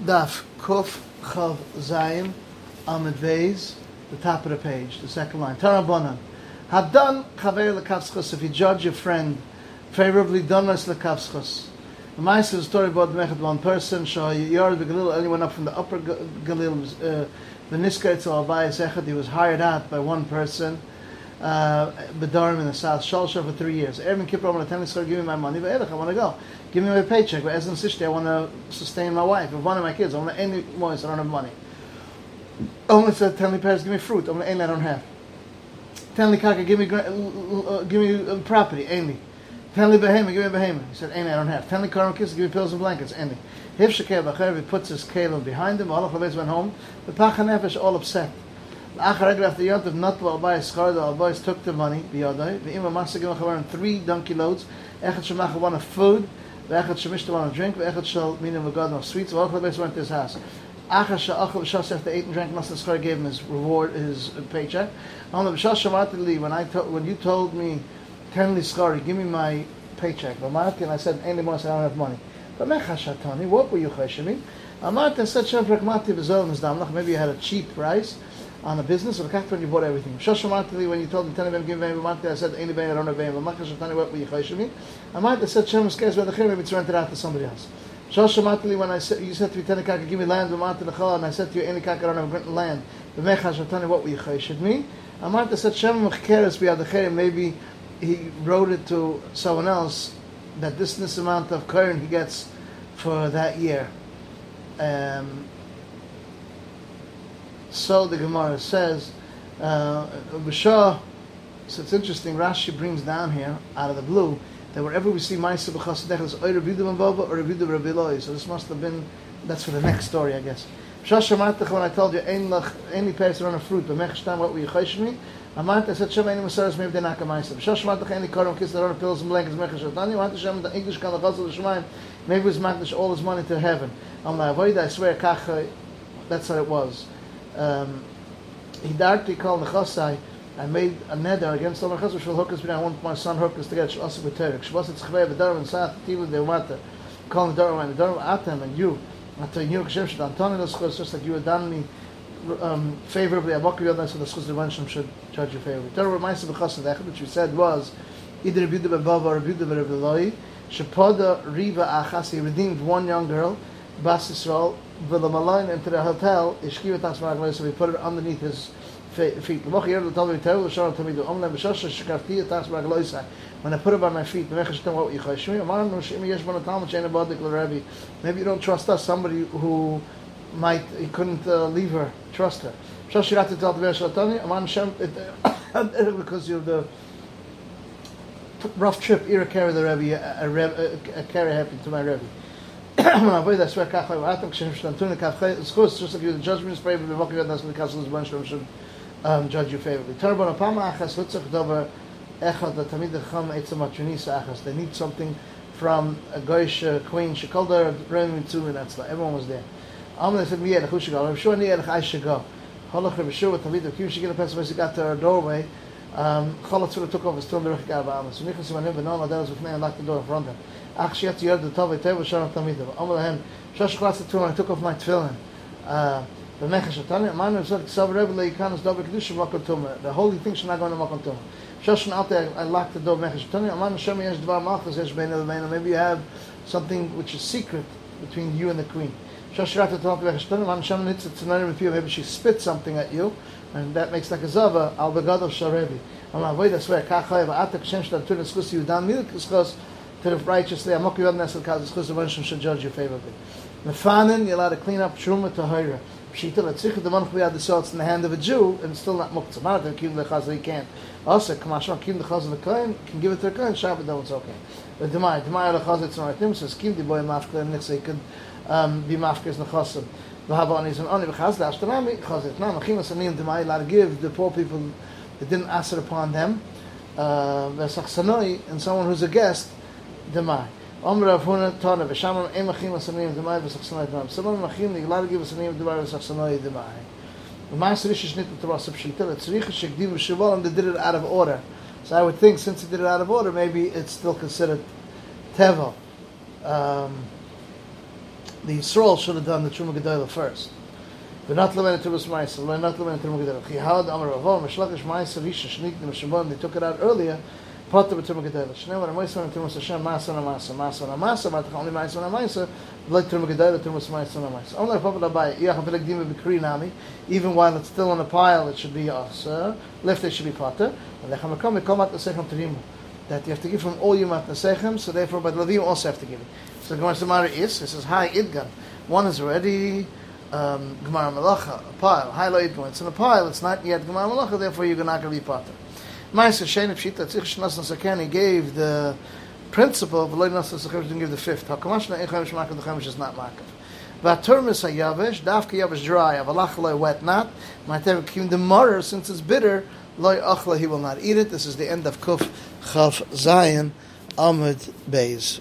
Daf Kuf Chav Zayin Amud Beis, the top of the page, the second line. Tarabonan. Hadan Chaver Lekavschus, if you judge your friend favorably, Donas Lekavschus. The Mice is a story about Mechat, one person, Shah Yard Galil, only went up from the upper Galil, uh, the Niskar to Abayas Echad, he was hired out by one person, uh, Bedarim in the south, Shalsha for three years. Ermin Kippur, I'm going to give me my money, but I want to go. Give me my paycheck, but as an Sishti, I want to sustain my wife. If one of my kids, I want to any more, I don't have money. Only said, tell me parents, give me fruit. I'm going to I don't have. Tell me kaka, give me, uh, give me uh, property, Amy. Tell me behema, give me behema. He said, Amy, I don't have. Tell me karam kiss, give me pills and blankets, Amy. Hif shekeh b'acher, he puts his kalim behind him, all of the went home. The pachan nefesh all upset. After Yontav, not to Albayis Schar, the Albayis took the money, v'ima masagim achavar, three donkey loads, echad shemach one of food, v'echad shemishta one of drink, v'echad shal minim v'gad of sweets, of the went to his house. Achar sha'achal v'shas after ate and drank, Nasa Schar gave him his reward, his paycheck. On the when I told, when you told me, ten li Schari, give me my paycheck. V'marti, and I said, ain't more, I don't have money. But mecha shatani, what were you cheshimi? Amarti said, shem pragmati v'zol nizdamlach, maybe you had a cheap price, on a business, or when you bought everything. Shoshamatli, when you told me, Tanabim, give me I said, Any I don't have Bain, but Makash, Tani, what were you Chayshimi? I might have said, Shem, Skez, by the Chim, it's rented out to somebody else. Shoshamatli, when I said, you said to me, Tanakaka, give me land, Matli, the Chal, and I said to you, Any Kaka, I don't have land, the Mechash, Tani, what were you Chayshimi? I might have said, Shem, Mechkeres, we had the Chim, maybe he wrote it to someone else, that this, this amount of current he gets for that year. Um, so the Gemara says, uh, so it's interesting, Rashi brings down here, out of the blue, that wherever we see Maisa b'chasadech, it's or Revidu or Revidu Rabbi So this must have been, that's for the next story, I guess. Shashamatach, when I told you, any person on a fruit, but mechshtam, what were you chayshmi? Amant, I said, Shem, any masaras, they're not Maisa. Shashamatach, any karam, kiss, they're on pills and blankets, mechashatani, want Hashem, the English kan, the chazal, the shemaim, maybe it was makdish all his money to heaven. I'm like, I swear, kach, that's what it was um, directly called Nechasai I made a neder against Omer Chesed Shul Hukas I want my son Hukas to get Shlosa B'Terek. Shvos It's Chvei B'Darim and Sat Tivu De Umata calling the Darim and the Darim Atem and you Ata Yin Kashem Shad Antoni L'Schos just like you had done me um, favorably Abok Yodai so the Schos Devanshem should judge you favorably. Darim Remaisa B'Chased Echad which you said was either Rebuda B'Bava or Rebuda B'Reviloi Shepoda Riva Achas he redeemed one young girl Bas Yisrael v'lamaline into the hotel, ishkiva tasmaraglois, so we put it underneath his feet. When I put it on my feet, maybe you don't trust us, somebody who might, he couldn't uh, leave her, trust her. Because you're the rough trip, Ira carry the Rebbe, a, a, a, a carry happened to my Rebbe. Judgment is favorable the castle is should um, judge you favorably. Tamid they need something from a goyish uh, queen. She called her bring to and that's like everyone was there. Am said me who should go? I'm sure ni I should go. Halach reb shua tamid the queen she get a she got to her doorway um khalat took off his turn the rechgav am so nichas know that was with me and locked the door in front of him ach shiat yod tov etev shon tamidim amol lahem shosh klas tu I took off my tefillin uh the mechash tani man was like sav reb le ikanas dov kedush makol tum the holy thing should not go in the makol tum shosh not I locked the door mechash tani man shem yesh dvar machas yesh bein el maybe you have something which is secret between you and the queen the maybe she spits something at you and that makes like a zava al begadav sharevi I'm avoid that's where kachai va atak shem shtar tun eskus you dan milk eskus to the righteously. Going to because it's because the should judge you favorably. Mefanin, you're allowed to clean up truma to hira. Pshita letzich the one who had the swords in the hand of a Jew and still not muktzah. Not that kim lechaz he can't. Also, kamashon kim lechaz the kohen can give it to a kohen. Shabbat though it's okay. But demai demai lechaz it's not him. Says kim the boy mafka and nixay could um, be mafkas nechasim. V'hava anis and oni v'chaz lashtanami chaz it. Now machim asanim demai allowed to give the poor people that didn't ask it upon them. Uh, and someone who's a guest demai. Omer Rav Huna Tana v'shamam em achim asanim demai v'sachsanoi demai. Samam achim niglar give asanim demai v'sachsanoi demai. The Ma'aser Ish is knit to Rosh Pshita. It's Tzrich Shekdim v'Shaval and they did it out of order. So I would think since he did it out of order, maybe it's still considered Tevel. Um, the Yisrael should have done the Truma Gedoyla first. Learning Tumas Ma'isa, they're not learning Truma Gedoyla. Chihad Amar Ravon, Meshlakish Ma'isa, Visha Shnik, Meshabon, they took it out earlier, Potter b'Truma Gedoyla. Shnei what Amoysa and Trumas Hashem, Ma'asa na Ma'asa, Ma'asa na Ma'asa, Ma'atach only Ma'isa na Ma'isa, like Truma Gedoyla, Trumas Ma'isa na Ma'isa. Only Papa Labai, Yacham Pelek Dima B'Kri Nami, even while it's still on a pile, it should be Asa, left it should be Potter, and Lechem Akom, Mekom At Nesechem Terimu. That you have to give from all your Mat Nesechem, so therefore by the Levim also have to give it. So Gemara Samara is, it says, Hi Idgan. One is already um, Gemara Malacha, a pile. Hi Lo Idgan. It's in a pile, it's not yet Gemara Malacha, therefore you're not going to be Potter. Ma'aser Shein Pshita Tzich Shnas Nasaken, he gave the principle of Lo Nas Nasaken, didn't give the fifth. Hakamash Na Echem Shmakav the Chemish is not Makav. Vaturmis hayavesh, dafka yavesh dry, avalach loy wet not. Ma'atev kim the murder, since it's bitter, loy achla, he will not eat it. This is the end of Kuf Chaf Zion, Amud Beis.